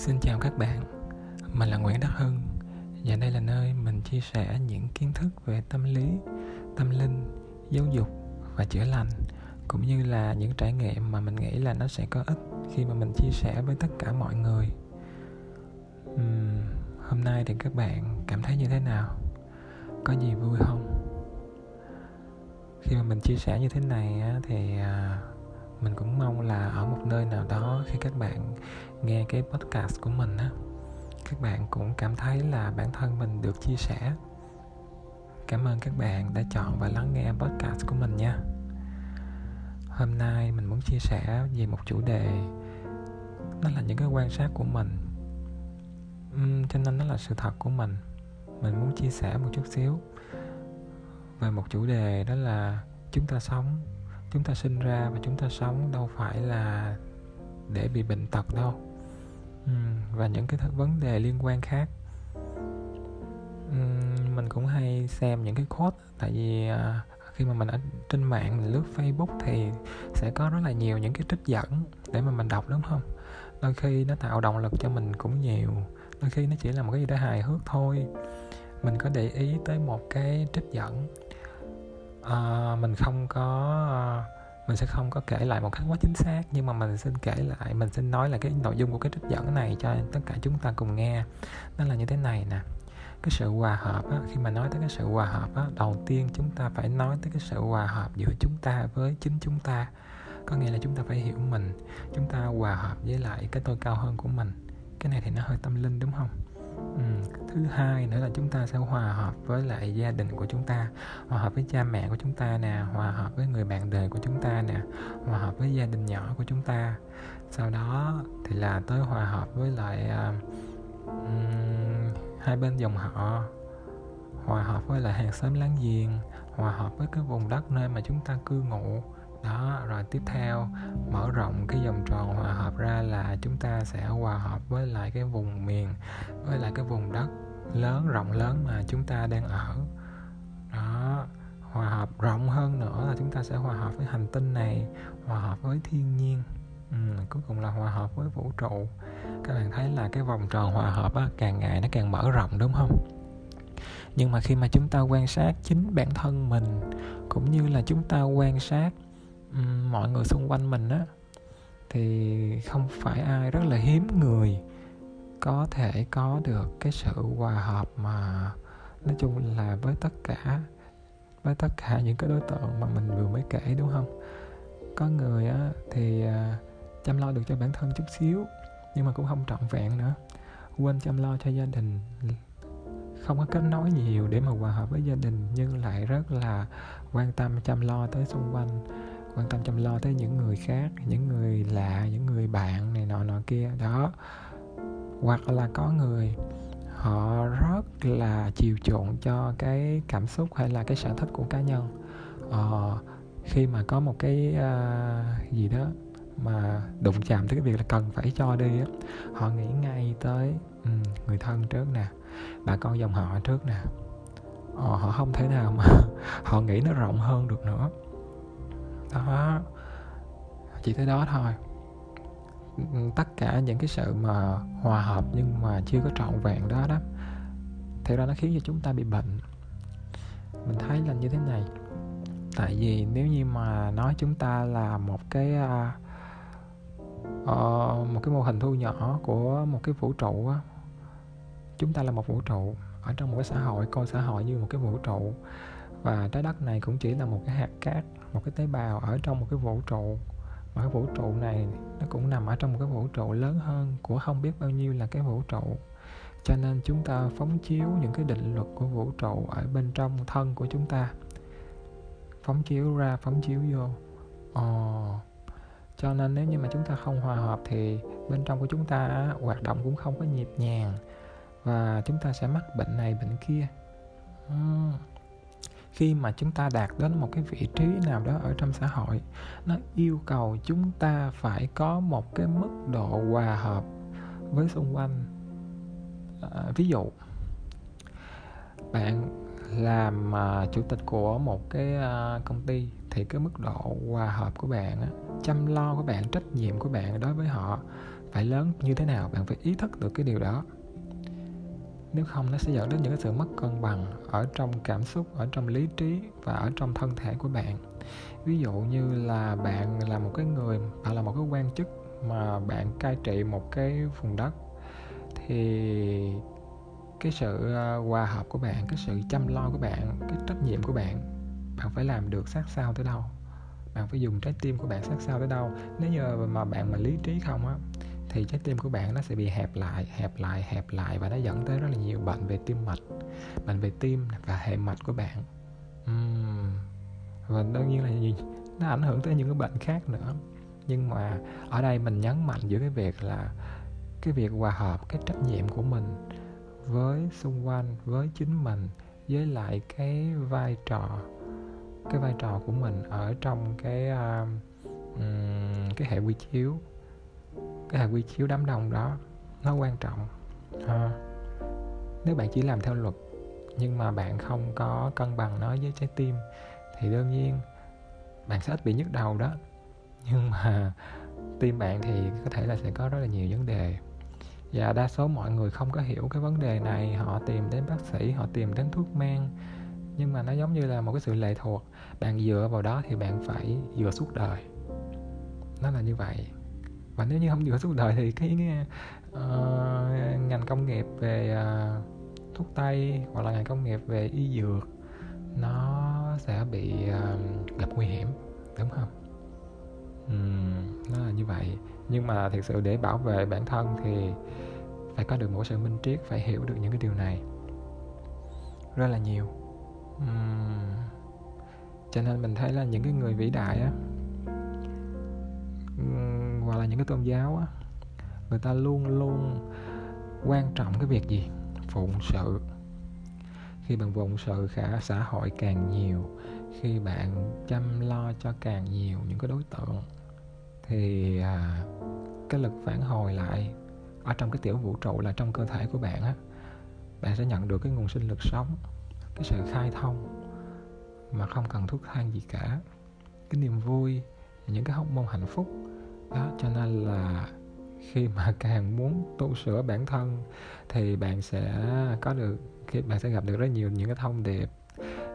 Xin chào các bạn, mình là Nguyễn Đắc Hưng và đây là nơi mình chia sẻ những kiến thức về tâm lý, tâm linh, giáo dục và chữa lành cũng như là những trải nghiệm mà mình nghĩ là nó sẽ có ích khi mà mình chia sẻ với tất cả mọi người. Uhm, hôm nay thì các bạn cảm thấy như thế nào? Có gì vui không? Khi mà mình chia sẻ như thế này thì à, mình cũng mong là ở một nơi nào đó khi các bạn nghe cái podcast của mình á các bạn cũng cảm thấy là bản thân mình được chia sẻ. Cảm ơn các bạn đã chọn và lắng nghe podcast của mình nha. Hôm nay mình muốn chia sẻ về một chủ đề nó là những cái quan sát của mình. Uhm, cho nên nó là sự thật của mình. Mình muốn chia sẻ một chút xíu về một chủ đề đó là chúng ta sống chúng ta sinh ra và chúng ta sống đâu phải là để bị bệnh tật đâu. Ừ, và những cái vấn đề liên quan khác. Ừ, mình cũng hay xem những cái quote tại vì à, khi mà mình ở trên mạng mình lướt facebook thì sẽ có rất là nhiều những cái trích dẫn để mà mình đọc đúng không? Đôi khi nó tạo động lực cho mình cũng nhiều đôi khi nó chỉ là một cái gì đó hài hước thôi. Mình có để ý tới một cái trích dẫn uh, mình không có uh, mình sẽ không có kể lại một cách quá chính xác nhưng mà mình xin kể lại mình xin nói là cái nội dung của cái trích dẫn này cho tất cả chúng ta cùng nghe. Nó là như thế này nè. Cái sự hòa hợp á, khi mà nói tới cái sự hòa hợp á, đầu tiên chúng ta phải nói tới cái sự hòa hợp giữa chúng ta với chính chúng ta. Có nghĩa là chúng ta phải hiểu mình chúng ta hòa hợp với lại cái tôi cao hơn của mình. Cái này thì nó hơi tâm linh đúng không? Ừ, thứ hai nữa là chúng ta sẽ hòa hợp với lại gia đình của chúng ta hòa hợp với cha mẹ của chúng ta nè hòa hợp với người bạn đời của chúng ta nè hòa hợp với gia đình nhỏ của chúng ta. Sau đó thì là tới hòa hợp với lại um, hai bên dòng họ hòa hợp với lại hàng xóm láng giềng hòa hợp với cái vùng đất nơi mà chúng ta cư ngụ đó rồi tiếp theo mở rộng cái vòng tròn hòa hợp ra là chúng ta sẽ hòa hợp với lại cái vùng miền với lại cái vùng đất lớn rộng lớn mà chúng ta đang ở. Đó hòa hợp rộng hơn nữa là chúng ta sẽ hòa hợp với hành tinh này hòa hợp với thiên nhiên. Ừ, cuối cùng là hòa hợp với vũ trụ. Các bạn thấy là cái vòng tròn hòa hợp á, càng ngày nó càng mở rộng đúng không? Nhưng mà khi mà chúng ta quan sát chính bản thân mình cũng như là chúng ta quan sát mọi người xung quanh mình á, thì không phải ai rất là hiếm người có thể có được cái sự hòa hợp mà nói chung là với tất cả, với tất cả những cái đối tượng mà mình vừa mới kể đúng không? Có người á thì à, chăm lo được cho bản thân chút xíu nhưng mà cũng không trọn vẹn nữa. Quên chăm lo cho gia đình, không có kết nối nhiều để mà hòa hợp với gia đình nhưng lại rất là quan tâm chăm lo tới xung quanh quan tâm chăm lo tới những người khác những người lạ những người bạn này nọ nọ kia. Đó. Hoặc là có người họ rất là chiều chuộng cho cái cảm xúc hay là cái sở thích của cá nhân. Ờ, khi mà có một cái uh, gì đó mà đụng chạm tới cái việc là cần phải cho đi á họ nghĩ ngay tới um, người thân trước nè bà con dòng họ trước nè. Ờ, họ không thể nào mà họ nghĩ nó rộng hơn được nữa đó. Chỉ tới đó thôi. Tất cả những cái sự mà hòa hợp nhưng mà chưa có trọn vẹn đó đó thì ra nó khiến cho chúng ta bị bệnh. Mình thấy là như thế này. Tại vì nếu như mà nói chúng ta là một cái uh, uh, một cái mô hình thu nhỏ của một cái vũ trụ á chúng ta là một vũ trụ ở trong một cái xã hội coi xã hội như một cái vũ trụ và trái đất này cũng chỉ là một cái hạt cát, một cái tế bào ở trong một cái vũ trụ. Mà cái vũ trụ này nó cũng nằm ở trong một cái vũ trụ lớn hơn của không biết bao nhiêu là cái vũ trụ. Cho nên chúng ta phóng chiếu những cái định luật của vũ trụ ở bên trong thân của chúng ta. Phóng chiếu ra, phóng chiếu vô. Ồ cho nên nếu như mà chúng ta không hòa hợp thì bên trong của chúng ta hoạt động cũng không có nhịp nhàng. Và chúng ta sẽ mắc bệnh này, bệnh kia. Uhm khi mà chúng ta đạt đến một cái vị trí nào đó ở trong xã hội nó yêu cầu chúng ta phải có một cái mức độ hòa hợp với xung quanh. À, ví dụ bạn làm uh, chủ tịch của một cái uh, công ty thì cái mức độ hòa hợp của bạn chăm lo của bạn trách nhiệm của bạn đối với họ phải lớn như thế nào bạn phải ý thức được cái điều đó nếu không, nó sẽ dẫn đến những cái sự mất cân bằng ở trong cảm xúc, ở trong lý trí và ở trong thân thể của bạn. Ví dụ như là bạn là một cái người, bạn là một cái quan chức mà bạn cai trị một cái vùng đất, thì cái sự à, hòa hợp của bạn, cái sự chăm lo của bạn, cái trách nhiệm của bạn bạn phải làm được sát sao tới đâu? Bạn phải dùng trái tim của bạn sát sao tới đâu? Nếu như mà bạn mà lý trí không á thì trái tim của bạn nó sẽ bị hẹp lại hẹp lại hẹp lại và nó dẫn tới rất là nhiều bệnh về tim mạch bệnh về tim và hệ mạch của bạn uhm. và đương nhiên là gì nó ảnh hưởng tới những cái bệnh khác nữa nhưng mà ở đây mình nhấn mạnh giữa cái việc là cái việc hòa hợp cái trách nhiệm của mình với xung quanh với chính mình với lại cái vai trò cái vai trò của mình ở trong cái uh, um, cái hệ quy chiếu cái hệ quy chiếu đám đông đó nó quan trọng. À, nếu bạn chỉ làm theo luật nhưng mà bạn không có cân bằng nó với trái tim thì đương nhiên bạn sẽ ít bị nhức đầu đó. Nhưng mà tim bạn thì có thể là sẽ có rất là nhiều vấn đề. Và đa số mọi người không có hiểu cái vấn đề này. Họ tìm đến bác sĩ họ tìm đến thuốc men nhưng mà nó giống như là một cái sự lệ thuộc. Bạn dựa vào đó thì bạn phải dựa suốt đời. Nó là như vậy và nếu như không dựa suốt đời thì cái uh, ngành công nghiệp về uh, thuốc tây hoặc là ngành công nghiệp về y dược nó sẽ bị uh, gặp nguy hiểm đúng không? Uhm, nó là như vậy. Nhưng mà thực sự để bảo vệ bản thân thì phải có được một sự minh triết phải hiểu được những cái điều này. Rất là nhiều. Uhm. cho nên mình thấy là những cái người vĩ đại á hoặc là những cái tôn giáo á người ta luôn luôn quan trọng cái việc gì? Phụng sự. Khi bạn phụng sự cả xã hội càng nhiều. Khi bạn chăm lo cho càng nhiều những cái đối tượng thì à, cái lực phản hồi lại ở trong cái tiểu vũ trụ là trong cơ thể của bạn á bạn sẽ nhận được cái nguồn sinh lực sống cái sự khai thông mà không cần thuốc thang gì cả. Cái niềm vui những cái hóc môn hạnh phúc đó cho nên là khi mà càng muốn tu sửa bản thân thì bạn sẽ có được khi bạn sẽ gặp được rất nhiều những cái thông điệp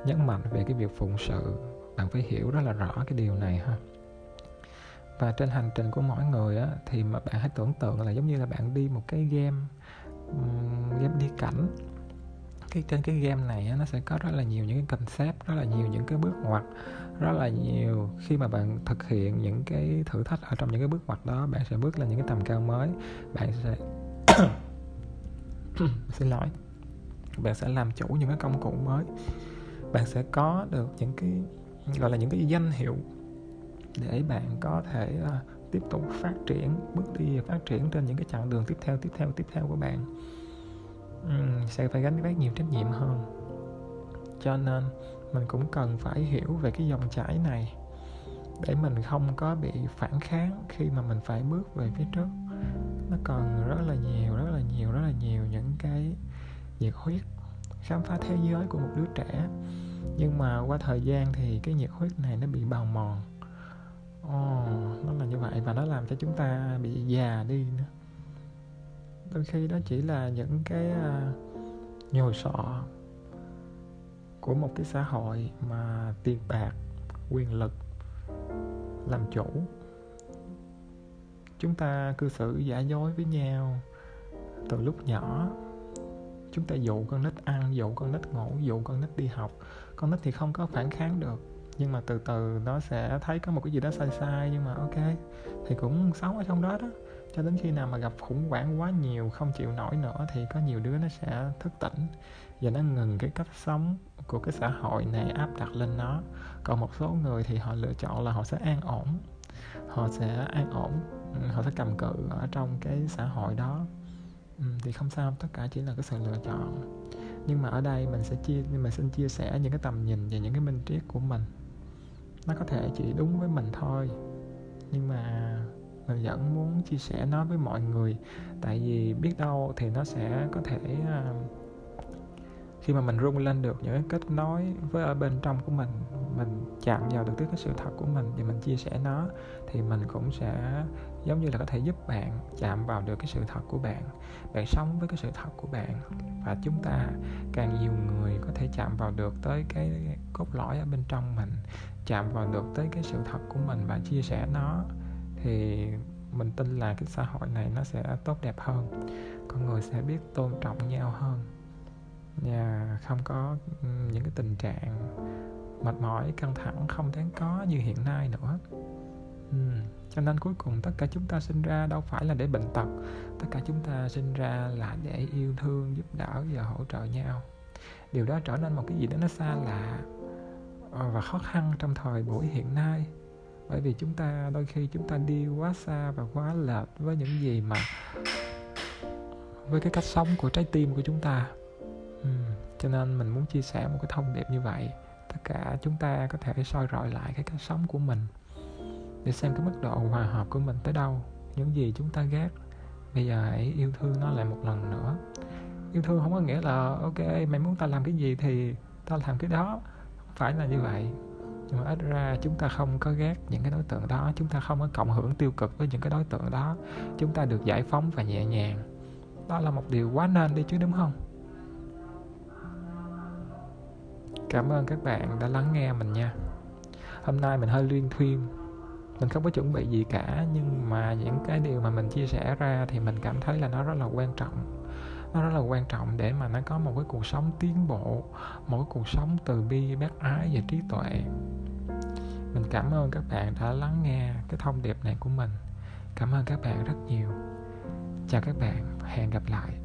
nhấn mạnh về cái việc phụng sự. Bạn phải hiểu rất là rõ cái điều này ha. Và trên hành trình của mỗi người á thì mà bạn hãy tưởng tượng là giống như là bạn đi một cái game um, game đi cảnh. Cái trên cái game này á, nó sẽ có rất là nhiều những cái concept rất là nhiều những cái bước ngoặt rất là nhiều. Khi mà bạn thực hiện những cái thử thách ở trong những cái bước ngoặt đó bạn sẽ bước lên những cái tầm cao mới. Bạn sẽ xin lỗi. Bạn sẽ làm chủ những cái công cụ mới. Bạn sẽ có được những cái gọi là những cái danh hiệu để bạn có thể uh, tiếp tục phát triển bước đi phát triển trên những cái chặng đường tiếp theo tiếp theo tiếp theo của bạn. Uhm, sẽ phải gánh vác nhiều trách nhiệm hơn. Cho nên mình cũng cần phải hiểu về cái dòng chảy này để mình không có bị phản kháng khi mà mình phải bước về phía trước. Nó còn rất là nhiều rất là nhiều rất là nhiều những cái nhiệt huyết khám phá thế giới của một đứa trẻ. Nhưng mà qua thời gian thì cái nhiệt huyết này nó bị bào mòn. Oh, nó là như vậy và nó làm cho chúng ta bị già đi nữa. Đôi khi đó chỉ là những cái uh, nhồi sọ của một cái xã hội mà tiền bạc, quyền lực làm chủ. Chúng ta cư xử giả dối với nhau từ lúc nhỏ. Chúng ta dụ con nít ăn, dụ con nít ngủ, dụ con nít đi học. Con nít thì không có phản kháng được, nhưng mà từ từ nó sẽ thấy có một cái gì đó sai sai, nhưng mà ok, thì cũng sống ở trong đó đó. Cho đến khi nào mà gặp khủng hoảng quá nhiều, không chịu nổi nữa, thì có nhiều đứa nó sẽ thức tỉnh và nó ngừng cái cách sống của cái xã hội này áp đặt lên nó. Còn một số người thì họ lựa chọn là họ sẽ an ổn. Họ sẽ an ổn họ sẽ cầm cự ở trong cái xã hội đó. Thì không sao tất cả chỉ là cái sự lựa chọn. Nhưng mà ở đây mình sẽ chia mình xin chia sẻ những cái tầm nhìn và những cái minh triết của mình. Nó có thể chỉ đúng với mình thôi nhưng mà mình vẫn muốn chia sẻ nó với mọi người. Tại vì biết đâu thì nó sẽ có thể uh, khi mà mình rung lên được những kết nối với ở bên trong của mình mình chạm vào được tới cái sự thật của mình và mình chia sẻ nó, thì mình cũng sẽ giống như là có thể giúp bạn chạm vào được cái sự thật của bạn bạn sống với cái sự thật của bạn. Và chúng ta càng nhiều người có thể chạm vào được tới cái cốt lõi ở bên trong mình, chạm vào được tới cái sự thật của mình và chia sẻ nó, thì mình tin là cái xã hội này nó sẽ tốt đẹp hơn, con người sẽ biết tôn trọng nhau hơn và không có ừ, những cái tình trạng mệt mỏi, căng thẳng không đáng có như hiện nay nữa. Ừ. cho nên cuối cùng tất cả chúng ta sinh ra đâu phải là để bệnh tật. Tất cả chúng ta sinh ra là để yêu thương, giúp đỡ và hỗ trợ nhau. Điều đó trở nên một cái gì đó nó xa lạ ờ, và khó khăn trong thời buổi hiện nay. Bởi vì chúng ta, đôi khi chúng ta đi quá xa và quá lệch với những gì mà, với cái cách sống của trái tim của chúng ta ừ. cho nên mình muốn chia sẻ một cái thông điệp như vậy. Tất cả chúng ta có thể soi rọi lại cái cách sống của mình để xem cái mức độ hòa hợp của mình tới đâu. Những gì chúng ta ghét, bây giờ hãy yêu thương nó lại một lần nữa. Yêu thương không có nghĩa là, ok, mày muốn ta làm cái gì thì ta làm cái đó. Không phải là như vậy. Nhưng mà ít ra chúng ta không có ghét những cái đối tượng đó, chúng ta không có cộng hưởng tiêu cực với những cái đối tượng đó. Chúng ta được giải phóng và nhẹ nhàng. Đó là một điều quá nên đi chứ, đúng không? Cảm ơn các bạn đã lắng nghe mình nha. Hôm nay mình hơi liên thuyên. Mình không có chuẩn bị gì cả, nhưng mà những cái điều mà mình chia sẻ ra thì mình cảm thấy là nó rất là quan trọng. Nó rất là quan trọng để mà nó có một cái cuộc sống tiến bộ, một cái cuộc sống từ bi, bác ái và trí tuệ. Mình cảm ơn các bạn đã lắng nghe cái thông điệp này của mình. Cảm ơn các bạn rất nhiều. Chào các bạn. Hẹn gặp lại.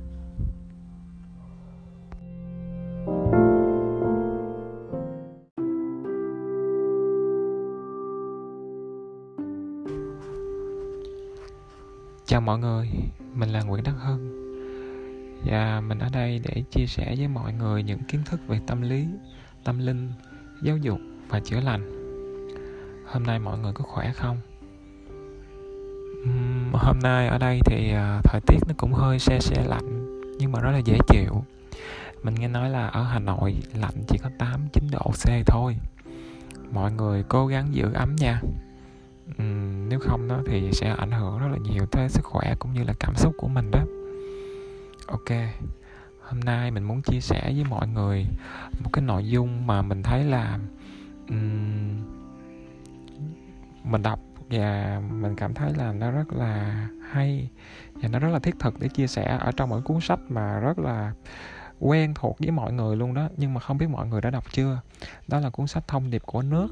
Chào mọi người, mình là Nguyễn Đắc Hân. Và mình ở đây để chia sẻ với mọi người những kiến thức về tâm lý, tâm linh, giáo dục và chữa lành. Hôm nay mọi người có khỏe không? Uhm, hôm nay ở đây thì à, thời tiết nó cũng hơi se se lạnh Nhưng mà rất là dễ chịu. Mình nghe nói là ở Hà Nội lạnh chỉ có 8-9 độ C thôi. Mọi người cố gắng giữ ấm nha um, nếu không đó thì sẽ ảnh hưởng rất là nhiều tới sức khỏe cũng như là cảm xúc của mình đó. Ok hôm nay mình muốn chia sẻ với mọi người một cái nội dung mà mình thấy là um, mình đọc và mình cảm thấy là nó rất là hay và nó rất là thiết thực để chia sẻ ở trong một cuốn sách mà rất là quen thuộc với mọi người luôn đó nhưng mà không biết mọi người đã đọc chưa? Đó là cuốn sách thông điệp của nước.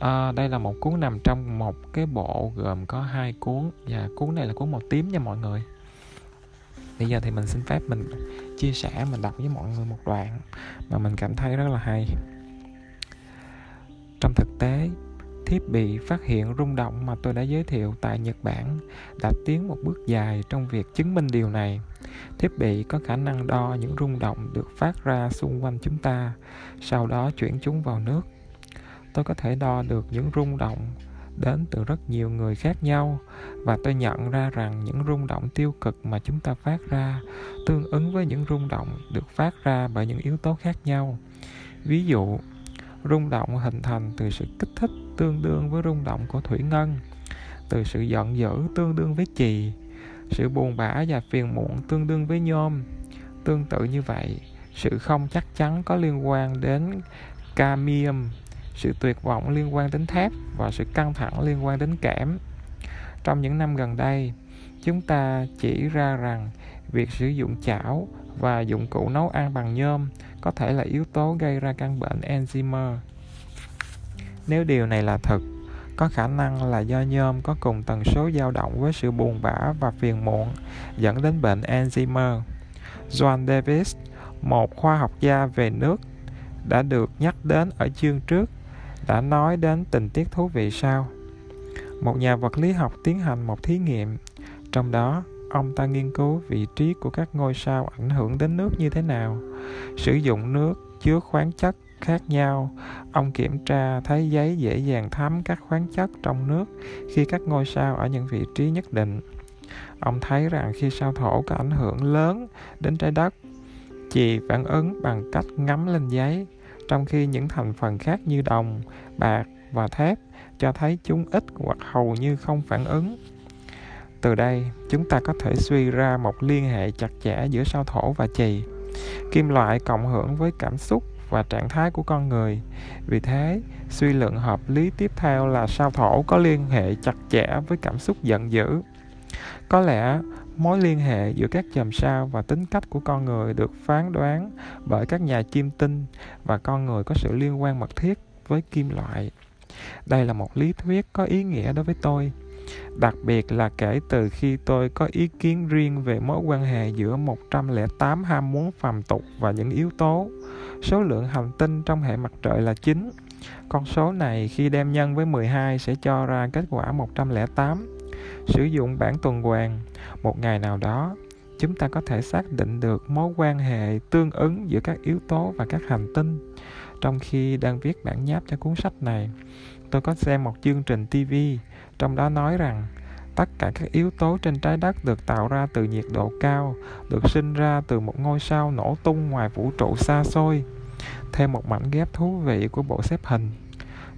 À, đây là một cuốn nằm trong một cái bộ gồm có hai cuốn và cuốn này là cuốn màu tím nha mọi người. Bây giờ thì mình xin phép mình chia sẻ mình đọc với mọi người một đoạn mà mình cảm thấy rất là hay. Trong thực tế thiết bị phát hiện rung động mà tôi đã giới thiệu tại Nhật Bản đã tiến một bước dài trong việc chứng minh điều này. Thiết bị có khả năng đo những rung động được phát ra xung quanh chúng ta, sau đó chuyển chúng vào nước. Tôi có thể đo được những rung động đến từ rất nhiều người khác nhau và tôi nhận ra rằng những rung động tiêu cực mà chúng ta phát ra tương ứng với những rung động được phát ra bởi những yếu tố khác nhau. Ví dụ, rung động hình thành từ sự kích thích tương đương với rung động của thủy ngân. Từ sự giận dữ tương đương với chì, sự buồn bã và phiền muộn tương đương với nhôm. Tương tự như vậy, sự không chắc chắn có liên quan đến cadmium, sự tuyệt vọng liên quan đến thép và sự căng thẳng liên quan đến kẽm. Trong những năm gần đây, chúng ta chỉ ra rằng việc sử dụng chảo và dụng cụ nấu ăn bằng nhôm có thể là yếu tố gây ra căn bệnh Alzheimer. Nếu điều này là thật, có khả năng là do nhôm có cùng tần số dao động với sự buồn bã và phiền muộn dẫn đến bệnh Alzheimer. John Davis, một khoa học gia về nước, đã được nhắc đến ở chương trước, đã nói đến tình tiết thú vị sau. Một nhà vật lý học tiến hành một thí nghiệm, trong đó ông ta nghiên cứu vị trí của các ngôi sao ảnh hưởng đến nước như thế nào sử dụng nước chứa khoáng chất khác nhau ông kiểm tra thấy giấy dễ dàng thấm các khoáng chất trong nước khi các ngôi sao ở những vị trí nhất định ông thấy rằng khi sao thổ có ảnh hưởng lớn đến trái đất chì phản ứng bằng cách ngắm lên giấy trong khi những thành phần khác như đồng, bạc và thép cho thấy chúng ít hoặc hầu như không phản ứng. Từ đây, chúng ta có thể suy ra một liên hệ chặt chẽ giữa sao thổ và chì. Kim loại cộng hưởng với cảm xúc và trạng thái của con người. Vì thế, suy luận hợp lý tiếp theo là sao thổ có liên hệ chặt chẽ với cảm xúc giận dữ. Có lẽ mối liên hệ giữa các chòm sao và tính cách của con người được phán đoán bởi các nhà chiêm tinh và con người có sự liên quan mật thiết với kim loại. Đây là một lý thuyết có ý nghĩa đối với tôi đặc biệt là kể từ khi tôi có ý kiến riêng về mối quan hệ giữa 108 ham muốn phàm tục và những yếu tố. Số lượng hành tinh trong hệ mặt trời là 9. Con số này khi đem nhân với 12 sẽ cho ra kết quả 108. Sử dụng bảng tuần hoàn, một ngày nào đó, chúng ta có thể xác định được mối quan hệ tương ứng giữa các yếu tố và các hành tinh. Trong khi đang viết bản nháp cho cuốn sách này, tôi có xem một chương trình TV trong đó nói rằng tất cả các yếu tố trên trái đất được tạo ra từ nhiệt độ cao, được sinh ra từ một ngôi sao nổ tung ngoài vũ trụ xa xôi. Thêm một mảnh ghép thú vị của bộ xếp hình.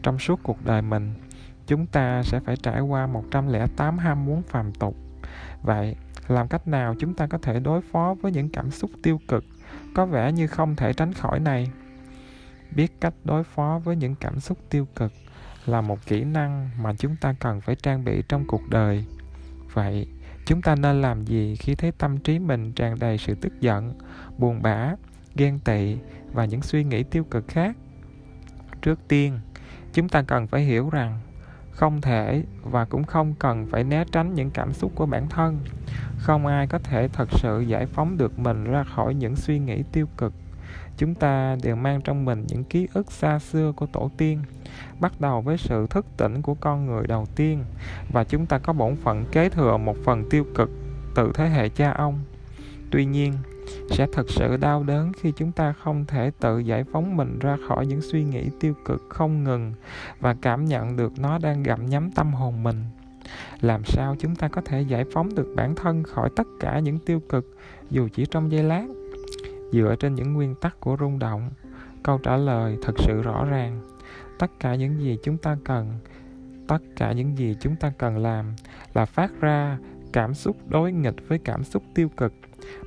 Trong suốt cuộc đời mình, chúng ta sẽ phải trải qua 108 ham muốn phàm tục. Vậy, làm cách nào chúng ta có thể đối phó với những cảm xúc tiêu cực có vẻ như không thể tránh khỏi này? Biết cách đối phó với những cảm xúc tiêu cực là một kỹ năng mà chúng ta cần phải trang bị trong cuộc đời. Vậy, chúng ta nên làm gì khi thấy tâm trí mình tràn đầy sự tức giận, buồn bã, ghen tị và những suy nghĩ tiêu cực khác? Trước tiên, chúng ta cần phải hiểu rằng không thể và cũng không cần phải né tránh những cảm xúc của bản thân. Không ai có thể thật sự giải phóng được mình ra khỏi những suy nghĩ tiêu cực chúng ta đều mang trong mình những ký ức xa xưa của tổ tiên, bắt đầu với sự thức tỉnh của con người đầu tiên, và chúng ta có bổn phận kế thừa một phần tiêu cực từ thế hệ cha ông. Tuy nhiên, sẽ thật sự đau đớn khi chúng ta không thể tự giải phóng mình ra khỏi những suy nghĩ tiêu cực không ngừng và cảm nhận được nó đang gặm nhấm tâm hồn mình. Làm sao chúng ta có thể giải phóng được bản thân khỏi tất cả những tiêu cực, dù chỉ trong giây lát? Dựa trên những nguyên tắc của rung động. Câu trả lời thật sự rõ ràng. Tất cả những gì chúng ta cần, tất cả những gì chúng ta cần làm là phát ra cảm xúc đối nghịch với cảm xúc tiêu cực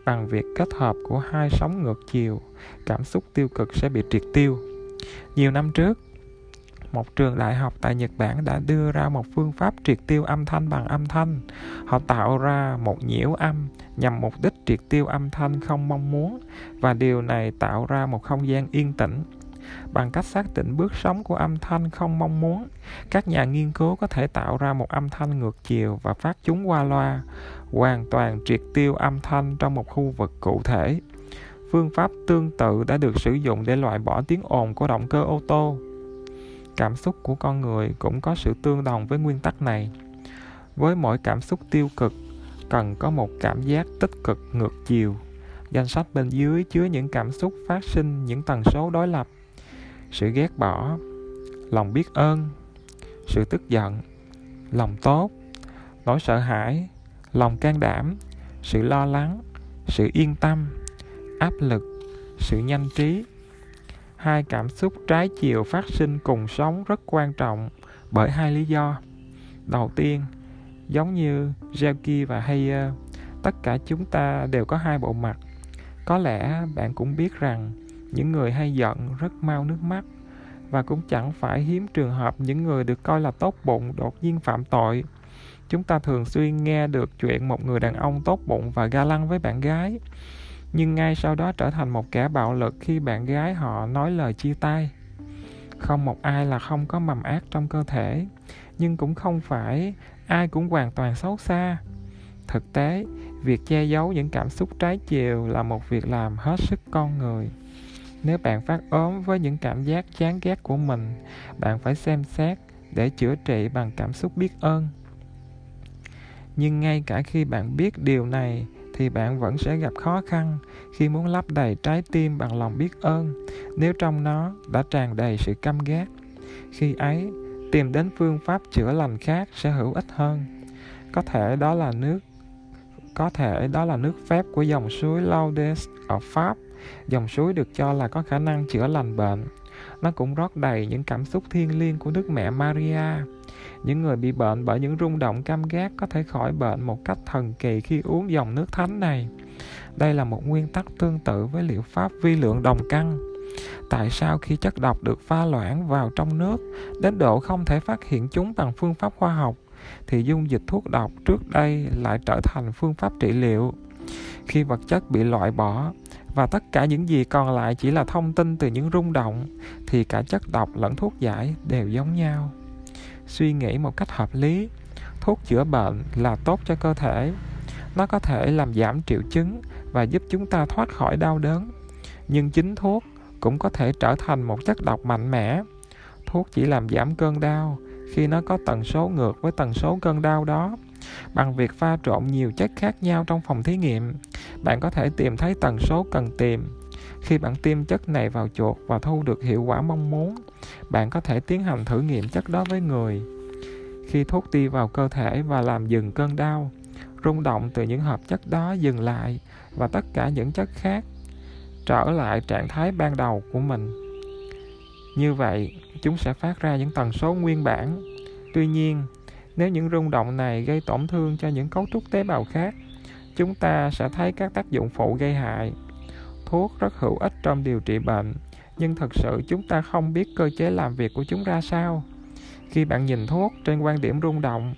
bằng việc kết hợp của hai sóng ngược chiều, cảm xúc tiêu cực sẽ bị triệt tiêu. Nhiều năm trước, một trường đại học tại Nhật Bản đã đưa ra một phương pháp triệt tiêu âm thanh bằng âm thanh. Họ tạo ra một nhiễu âm nhằm mục đích triệt tiêu âm thanh không mong muốn và điều này tạo ra một không gian yên tĩnh. Bằng cách xác định bước sóng của âm thanh không mong muốn, các nhà nghiên cứu có thể tạo ra một âm thanh ngược chiều và phát chúng qua loa, hoàn toàn triệt tiêu âm thanh trong một khu vực cụ thể. Phương pháp tương tự đã được sử dụng để loại bỏ tiếng ồn của động cơ ô tô cảm xúc của con người cũng có sự tương đồng với nguyên tắc này với mỗi cảm xúc tiêu cực cần có một cảm giác tích cực ngược chiều. Danh sách bên dưới chứa những cảm xúc phát sinh, những tần số đối lập. Sự ghét bỏ, lòng biết ơn, sự tức giận, lòng tốt, nỗi sợ hãi, lòng can đảm, sự lo lắng, sự yên tâm, áp lực, sự nhanh trí. Hai cảm xúc trái chiều phát sinh cùng sống rất quan trọng bởi hai lý do. Đầu tiên giống như Jelky và Hayer ờ, tất cả chúng ta đều có hai bộ mặt. Có lẽ bạn cũng biết rằng những người hay giận rất mau nước mắt và cũng chẳng phải hiếm trường hợp những người được coi là tốt bụng đột nhiên phạm tội. Chúng ta thường xuyên nghe được chuyện một người đàn ông tốt bụng và ga lăng với bạn gái, nhưng ngay sau đó trở thành một kẻ bạo lực khi bạn gái họ nói lời chia tay. Không một ai là không có mầm ác trong cơ thể, nhưng cũng không phải ai cũng hoàn toàn xấu xa. Thực tế, việc che giấu những cảm xúc trái chiều là một việc làm hết sức con người. Nếu bạn phát ốm với những cảm giác chán ghét của mình, bạn phải xem xét để chữa trị bằng cảm xúc biết ơn. Nhưng ngay cả khi bạn biết điều này, thì bạn vẫn sẽ gặp khó khăn khi muốn lấp đầy trái tim bằng lòng biết ơn, nếu trong nó đã tràn đầy sự căm ghét. Khi ấy tìm đến phương pháp chữa lành khác sẽ hữu ích hơn có thể đó là nước, có thể đó là nước phép của dòng suối Laudes ở Pháp dòng suối được cho là có khả năng chữa lành bệnh nó cũng rót đầy những cảm xúc thiêng liêng của Đức Mẹ Maria. Những người bị bệnh bởi những rung động cam gác có thể khỏi bệnh một cách thần kỳ khi uống dòng nước thánh này. Đây là một nguyên tắc tương tự với liệu pháp vi lượng đồng căn. Tại sao khi chất độc được pha loãng vào trong nước, đến độ không thể phát hiện chúng bằng phương pháp khoa học, thì dung dịch thuốc độc trước đây lại trở thành phương pháp trị liệu. Khi vật chất bị loại bỏ, và tất cả những gì còn lại chỉ là thông tin từ những rung động, thì cả chất độc lẫn thuốc giải đều giống nhau. Suy nghĩ một cách hợp lý, thuốc chữa bệnh là tốt cho cơ thể. Nó có thể làm giảm triệu chứng và giúp chúng ta thoát khỏi đau đớn. Nhưng chính thuốc cũng có thể trở thành một chất độc mạnh mẽ. Thuốc chỉ làm giảm cơn đau khi nó có tần số ngược với tần số cơn đau đó. Bằng việc pha trộn nhiều chất khác nhau trong phòng thí nghiệm, bạn có thể tìm thấy tần số cần tìm. Khi bạn tiêm chất này vào chuột và thu được hiệu quả mong muốn, bạn có thể tiến hành thử nghiệm chất đó với người. Khi thuốc đi vào cơ thể và làm dừng cơn đau, rung động từ những hợp chất đó dừng lại và tất cả những chất khác trở lại trạng thái ban đầu của mình. Như vậy, chúng sẽ phát ra những tần số nguyên bản. Tuy nhiên, nếu những rung động này gây tổn thương cho những cấu trúc tế bào khác, chúng ta sẽ thấy các tác dụng phụ gây hại. Thuốc rất hữu ích trong điều trị bệnh, nhưng thực sự chúng ta không biết cơ chế làm việc của chúng ra sao. Khi bạn nhìn thuốc trên quan điểm rung động,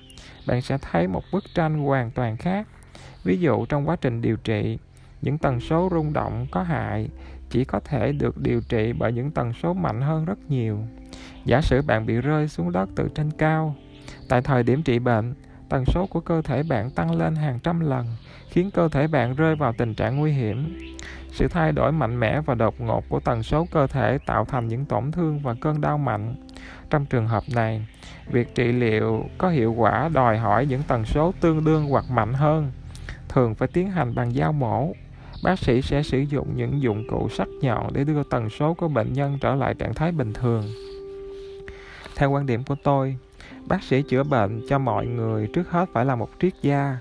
bạn sẽ thấy một bức tranh hoàn toàn khác. Ví dụ trong quá trình điều trị những tần số rung động có hại, chỉ có thể được điều trị bởi những tần số mạnh hơn rất nhiều. Giả sử bạn bị rơi xuống đất từ trên cao, tại thời điểm trị bệnh, tần số của cơ thể bạn tăng lên hàng trăm lần, khiến cơ thể bạn rơi vào tình trạng nguy hiểm. Sự thay đổi mạnh mẽ và đột ngột của tần số cơ thể tạo thành những tổn thương và cơn đau mạnh. Trong trường hợp này, việc trị liệu có hiệu quả đòi hỏi những tần số tương đương hoặc mạnh hơn, thường phải tiến hành bằng dao mổ bác sĩ sẽ sử dụng những dụng cụ sắc nhọn để đưa tần số của bệnh nhân trở lại trạng thái bình thường. Theo quan điểm của tôi, bác sĩ chữa bệnh cho mọi người trước hết phải là một triết gia.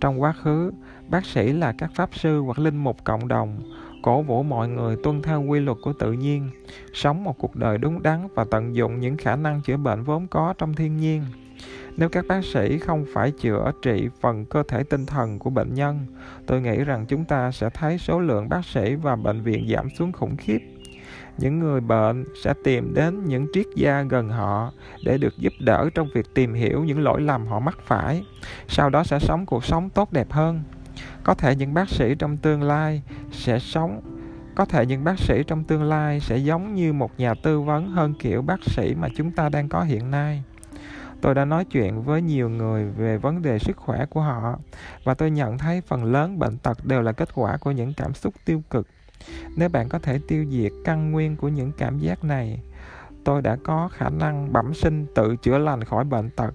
Trong quá khứ, bác sĩ là các pháp sư hoặc linh mục cộng đồng, cổ vũ mọi người tuân theo quy luật của tự nhiên, sống một cuộc đời đúng đắn và tận dụng những khả năng chữa bệnh vốn có trong thiên nhiên nếu các bác sĩ không phải chữa trị phần cơ thể tinh thần của bệnh nhân, tôi nghĩ rằng chúng ta sẽ thấy số lượng bác sĩ và bệnh viện giảm xuống khủng khiếp. Những người bệnh sẽ tìm đến những triết gia gần họ để được giúp đỡ trong việc tìm hiểu những lỗi lầm họ mắc phải. Sau đó sẽ sống cuộc sống tốt đẹp hơn. Có thể những bác sĩ trong tương lai sẽ sống, có thể những bác sĩ trong tương lai sẽ giống như một nhà tư vấn hơn kiểu bác sĩ mà chúng ta đang có hiện nay tôi đã nói chuyện với nhiều người về vấn đề sức khỏe của họ, và tôi nhận thấy phần lớn bệnh tật đều là kết quả của những cảm xúc tiêu cực. Nếu bạn có thể tiêu diệt căn nguyên của những cảm giác này, tôi đã có khả năng bẩm sinh tự chữa lành khỏi bệnh tật.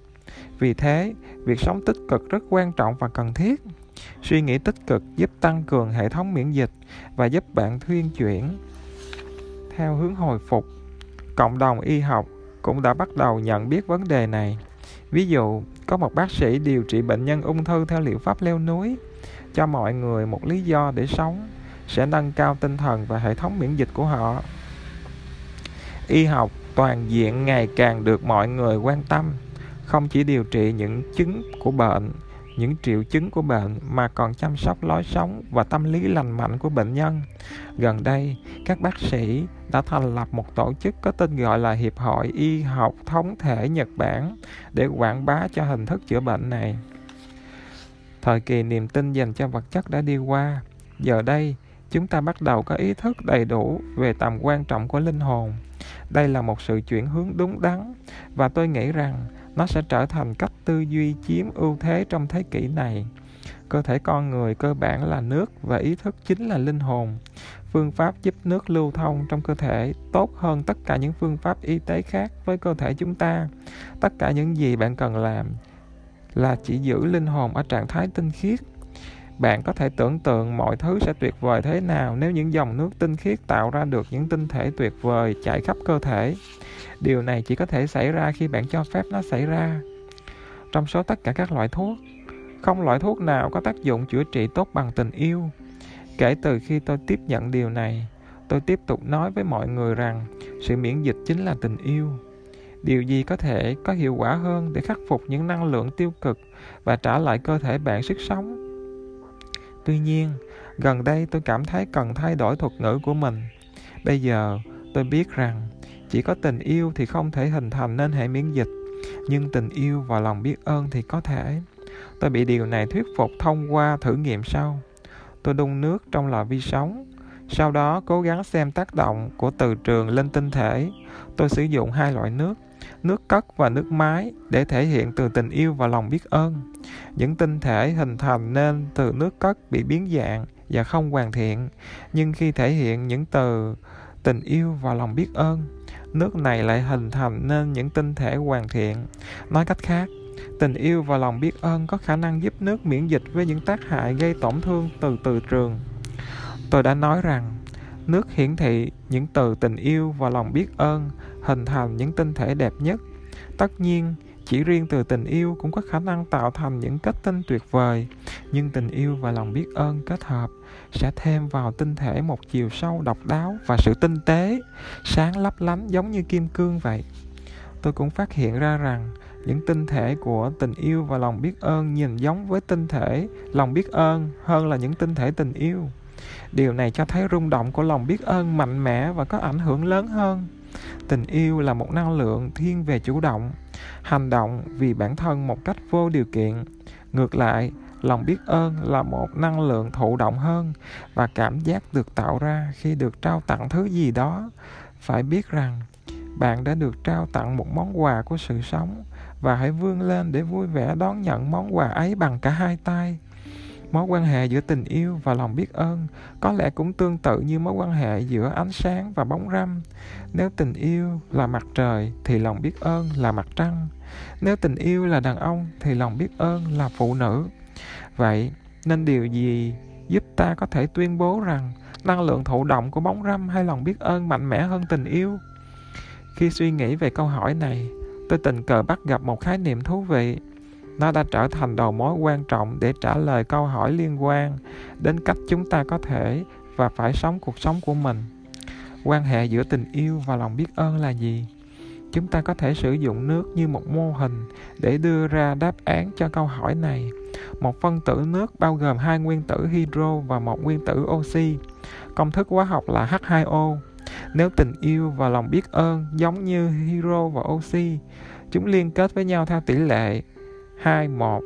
Vì thế, việc sống tích cực rất quan trọng và cần thiết. Suy nghĩ tích cực giúp tăng cường hệ thống miễn dịch và giúp bạn thuyên chuyển theo hướng hồi phục. Cộng đồng y học cũng đã bắt đầu nhận biết vấn đề này. Ví dụ, có một bác sĩ điều trị bệnh nhân ung thư theo liệu pháp leo núi, cho mọi người một lý do để sống, sẽ nâng cao tinh thần và hệ thống miễn dịch của họ. Y học toàn diện ngày càng được mọi người quan tâm, không chỉ điều trị những chứng của bệnh những triệu chứng của bệnh mà còn chăm sóc lối sống và tâm lý lành mạnh của bệnh nhân. Gần đây, các bác sĩ đã thành lập một tổ chức có tên gọi là Hiệp hội Y học Thống thể Nhật Bản để quảng bá cho hình thức chữa bệnh này. Thời kỳ niềm tin dành cho vật chất đã đi qua. Giờ đây, chúng ta bắt đầu có ý thức đầy đủ về tầm quan trọng của linh hồn. Đây là một sự chuyển hướng đúng đắn và tôi nghĩ rằng nó sẽ trở thành cách tư duy chiếm ưu thế trong thế kỷ này. Cơ thể con người, cơ bản là nước và ý thức chính là linh hồn. Phương pháp giúp nước lưu thông trong cơ thể tốt hơn tất cả những phương pháp y tế khác với cơ thể chúng ta. Tất cả những gì bạn cần làm là chỉ giữ linh hồn ở trạng thái tinh khiết bạn có thể tưởng tượng mọi thứ sẽ tuyệt vời thế nào nếu những dòng nước tinh khiết tạo ra được những tinh thể tuyệt vời chảy khắp cơ thể. Điều này chỉ có thể xảy ra khi bạn cho phép nó xảy ra. Trong số tất cả các loại thuốc, không loại thuốc nào có tác dụng chữa trị tốt bằng tình yêu. Kể từ khi tôi tiếp nhận điều này, tôi tiếp tục nói với mọi người rằng sự miễn dịch chính là tình yêu. Điều gì có thể có hiệu quả hơn để khắc phục những năng lượng tiêu cực và trả lại cơ thể bạn sức sống? Tuy nhiên, gần đây tôi cảm thấy cần thay đổi thuật ngữ của mình. Bây giờ, tôi biết rằng chỉ có tình yêu thì không thể hình thành nên hệ miễn dịch, nhưng tình yêu và lòng biết ơn thì có thể. Tôi bị điều này thuyết phục thông qua thử nghiệm sau. Tôi đun nước trong lò vi sóng sau đó, cố gắng xem tác động của từ trường lên tinh thể. Tôi sử dụng hai loại nước nước cất và nước máy để thể hiện từ tình yêu và lòng biết ơn. Những tinh thể hình thành nên từ nước cất bị biến dạng và không hoàn thiện, nhưng khi thể hiện những từ tình yêu và lòng biết ơn, nước này lại hình thành nên những tinh thể hoàn thiện. Nói cách khác, tình yêu và lòng biết ơn có khả năng giúp nước miễn dịch với những tác hại gây tổn thương từ từ trường tôi đã nói rằng, nước hiển thị những từ tình yêu và lòng biết ơn hình thành những tinh thể đẹp nhất. Tất nhiên, chỉ riêng từ tình yêu cũng có khả năng tạo thành những kết tinh tuyệt vời, nhưng tình yêu và lòng biết ơn kết hợp sẽ thêm vào tinh thể một chiều sâu độc đáo và sự tinh tế, sáng lấp lánh giống như kim cương vậy. Tôi cũng phát hiện ra rằng, những tinh thể của tình yêu và lòng biết ơn nhìn giống với tinh thể lòng biết ơn hơn là những tinh thể tình yêu điều này cho thấy rung động của lòng biết ơn mạnh mẽ và có ảnh hưởng lớn hơn. Tình yêu là một năng lượng thiên về chủ động, hành động vì bản thân một cách vô điều kiện. Ngược lại, lòng biết ơn là một năng lượng thụ động hơn và cảm giác được tạo ra khi được trao tặng thứ gì đó. Phải biết rằng, bạn đã được trao tặng một món quà của sự sống và hãy vươn lên để vui vẻ đón nhận món quà ấy bằng cả hai tay mối quan hệ giữa tình yêu và lòng biết ơn, có lẽ cũng tương tự như mối quan hệ giữa ánh sáng và bóng râm. Nếu tình yêu là mặt trời thì lòng biết ơn là mặt trăng. Nếu tình yêu là đàn ông thì lòng biết ơn là phụ nữ. Vậy nên điều gì giúp ta có thể tuyên bố rằng năng lượng thụ động của bóng râm hay lòng biết ơn mạnh mẽ hơn tình yêu? Khi suy nghĩ về câu hỏi này, tôi tình cờ bắt gặp một khái niệm thú vị nó đã trở thành đầu mối quan trọng để trả lời câu hỏi liên quan đến cách chúng ta có thể và phải sống cuộc sống của mình. Quan hệ giữa tình yêu và lòng biết ơn là gì? Chúng ta có thể sử dụng nước như một mô hình để đưa ra đáp án cho câu hỏi này. Một phân tử nước bao gồm hai nguyên tử hydro và một nguyên tử oxy. Công thức hóa học là H2O nếu tình yêu và lòng biết ơn giống như hydro và oxy, chúng liên kết với nhau theo tỷ lệ 2 1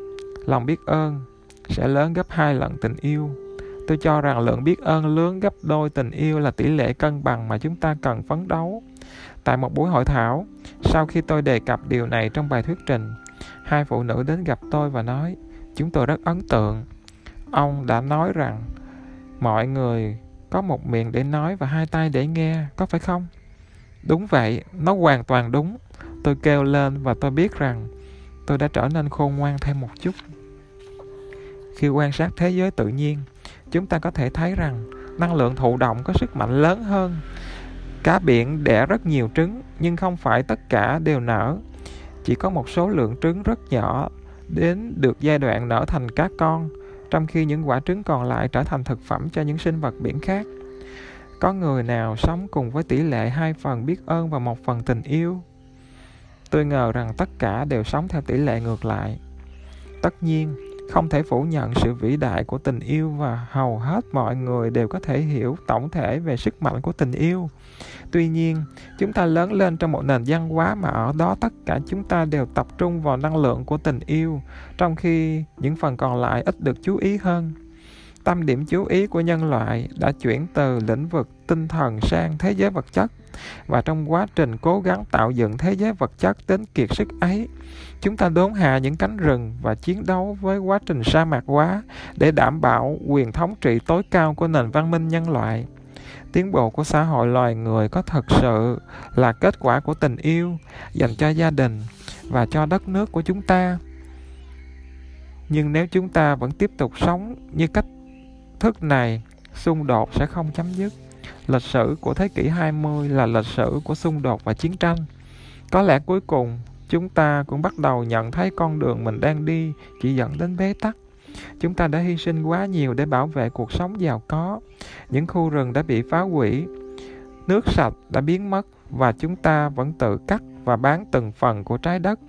lòng biết ơn sẽ lớn gấp hai lần tình yêu. Tôi cho rằng lượng biết ơn lớn gấp đôi tình yêu là tỷ lệ cân bằng mà chúng ta cần phấn đấu. Tại một buổi hội thảo, sau khi tôi đề cập điều này trong bài thuyết trình, hai phụ nữ đến gặp tôi và nói, chúng tôi rất ấn tượng. Ông đã nói rằng, mọi người có một miệng để nói và hai tay để nghe, có phải không? Đúng vậy, nó hoàn toàn đúng. Tôi kêu lên và tôi biết rằng tôi đã trở nên khôn ngoan thêm một chút. Khi quan sát thế giới tự nhiên, chúng ta có thể thấy rằng năng lượng thụ động có sức mạnh lớn hơn. Cá biển đẻ rất nhiều trứng, nhưng không phải tất cả đều nở. Chỉ có một số lượng trứng rất nhỏ đến được giai đoạn nở thành cá con, trong khi những quả trứng còn lại trở thành thực phẩm cho những sinh vật biển khác. Có người nào sống cùng với tỷ lệ hai phần biết ơn và một phần tình yêu? Tôi ngờ rằng tất cả đều sống theo tỷ lệ ngược lại. Tất nhiên, không thể phủ nhận sự vĩ đại của tình yêu và hầu hết mọi người đều có thể hiểu tổng thể về sức mạnh của tình yêu. Tuy nhiên, chúng ta lớn lên trong một nền văn hóa mà ở đó tất cả chúng ta đều tập trung vào năng lượng của tình yêu, trong khi những phần còn lại ít được chú ý hơn tâm điểm chú ý của nhân loại đã chuyển từ lĩnh vực tinh thần sang thế giới vật chất. Và trong quá trình cố gắng tạo dựng thế giới vật chất đến kiệt sức ấy, chúng ta đốn hạ những cánh rừng và chiến đấu với quá trình sa mạc hóa để đảm bảo quyền thống trị tối cao của nền văn minh nhân loại. Tiến bộ của xã hội loài người có thật sự là kết quả của tình yêu dành cho gia đình và cho đất nước của chúng ta. Nhưng nếu chúng ta vẫn tiếp tục sống như cách thức này xung đột sẽ không chấm dứt. Lịch sử của thế kỷ 20 là lịch sử của xung đột và chiến tranh. Có lẽ cuối cùng, chúng ta cũng bắt đầu nhận thấy con đường mình đang đi chỉ dẫn đến bế tắc. Chúng ta đã hy sinh quá nhiều để bảo vệ cuộc sống giàu có. Những khu rừng đã bị phá hủy, nước sạch đã biến mất và chúng ta vẫn tự cắt và bán từng phần của trái đất.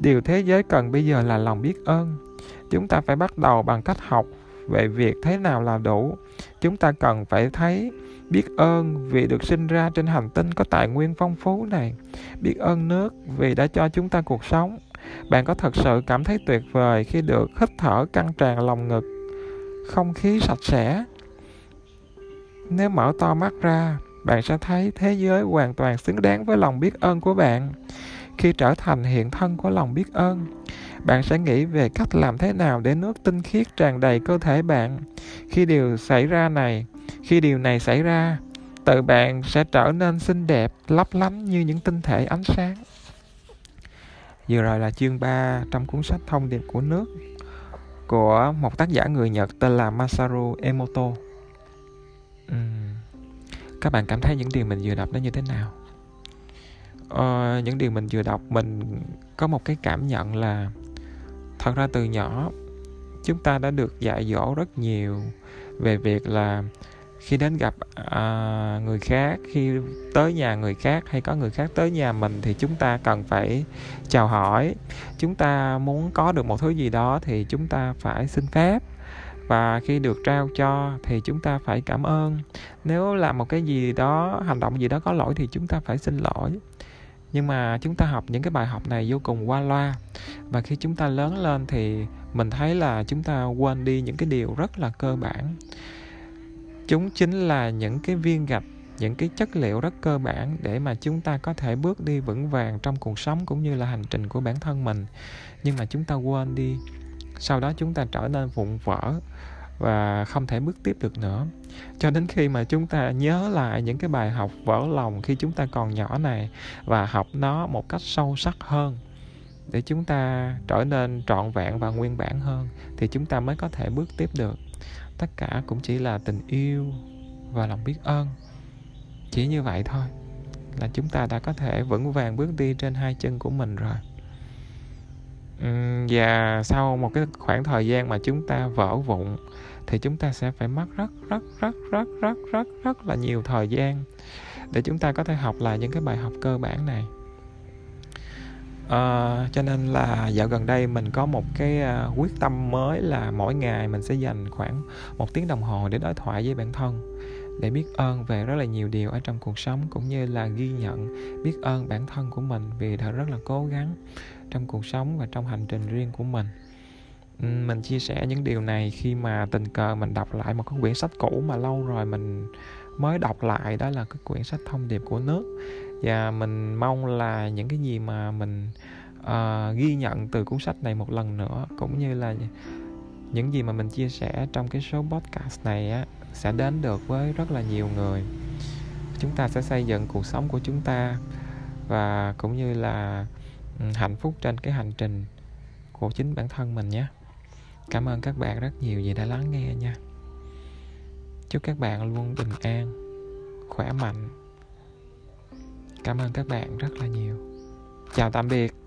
Điều thế giới cần bây giờ là lòng biết ơn. Chúng ta phải bắt đầu bằng cách học về việc thế nào là đủ. Chúng ta cần phải thấy, biết ơn vì được sinh ra trên hành tinh có tài nguyên phong phú này. Biết ơn nước vì đã cho chúng ta cuộc sống. Bạn có thật sự cảm thấy tuyệt vời khi được hít thở căng tràn lòng ngực, không khí sạch sẽ? Nếu mở to mắt ra, bạn sẽ thấy thế giới hoàn toàn xứng đáng với lòng biết ơn của bạn. Khi trở thành hiện thân của lòng biết ơn bạn sẽ nghĩ về cách làm thế nào để nước tinh khiết tràn đầy cơ thể bạn. Khi điều xảy ra này khi điều này xảy ra tự bạn sẽ trở nên xinh đẹp lấp lánh như những tinh thể ánh sáng. Vừa rồi là chương 3 trong cuốn sách thông điệp của nước của một tác giả người Nhật tên là Masaru Emoto. Uhm. các bạn cảm thấy những điều mình vừa đọc nó như thế nào? Ờ, những điều mình vừa đọc mình có một cái cảm nhận là thật ra từ nhỏ chúng ta đã được dạy dỗ rất nhiều về việc là khi đến gặp à, người khác khi tới nhà người khác hay có người khác tới nhà mình thì chúng ta cần phải chào hỏi. Chúng ta muốn có được một thứ gì đó thì chúng ta phải xin phép. Và khi được trao cho thì chúng ta phải cảm ơn. Nếu làm một cái gì đó hành động gì đó có lỗi thì chúng ta phải xin lỗi nhưng mà chúng ta học những cái bài học này vô cùng qua loa. Và khi chúng ta lớn lên thì mình thấy là chúng ta quên đi những cái điều rất là cơ bản. Chúng chính là những cái viên gạch, những cái chất liệu rất cơ bản để mà chúng ta có thể bước đi vững vàng trong cuộc sống cũng như là hành trình của bản thân mình. Nhưng mà chúng ta quên đi. Sau đó chúng ta trở nên vụn vỡ và không thể bước tiếp được nữa. Cho đến khi mà chúng ta nhớ lại những cái bài học vỡ lòng khi chúng ta còn nhỏ này và học nó một cách sâu sắc hơn, để chúng ta trở nên trọn vẹn và nguyên bản hơn, thì chúng ta mới có thể bước tiếp được. Tất cả cũng chỉ là tình yêu và lòng biết ơn. Chỉ như vậy thôi là chúng ta đã có thể vững vàng bước đi trên hai chân của mình rồi. Và sau một cái khoảng thời gian mà chúng ta vỡ vụn thì chúng ta sẽ phải mất rất rất rất rất rất rất rất là nhiều thời gian để chúng ta có thể học lại những cái bài học cơ bản này. À, cho nên là dạo gần đây mình có một cái ờ, quyết tâm mới là mỗi ngày mình sẽ dành khoảng một tiếng đồng hồ để đối thoại với bản thân để biết ơn về rất là nhiều điều ở trong cuộc sống cũng như là ghi nhận biết ơn bản thân của mình vì đã rất là cố gắng trong cuộc sống và trong hành trình riêng của mình. Ừ, mình chia sẻ những điều này khi mà tình cờ mình đọc lại một cái quyển sách cũ mà lâu rồi mình mới đọc lại đó là cái quyển sách thông điệp của nước. Và mình mong là những cái gì mà mình uh, ghi nhận từ cuốn sách này một lần nữa cũng như là những gì mà mình chia sẻ trong cái số podcast này á sẽ đến được với rất là nhiều người. Chúng ta sẽ xây dựng cuộc sống của chúng ta và cũng như là ừ, hạnh phúc trên cái hành trình của chính bản thân mình nhé cảm ơn các bạn rất nhiều vì đã lắng nghe nha. Chúc các bạn luôn bình an, khỏe mạnh. Cảm ơn các bạn rất là nhiều. Chào tạm biệt.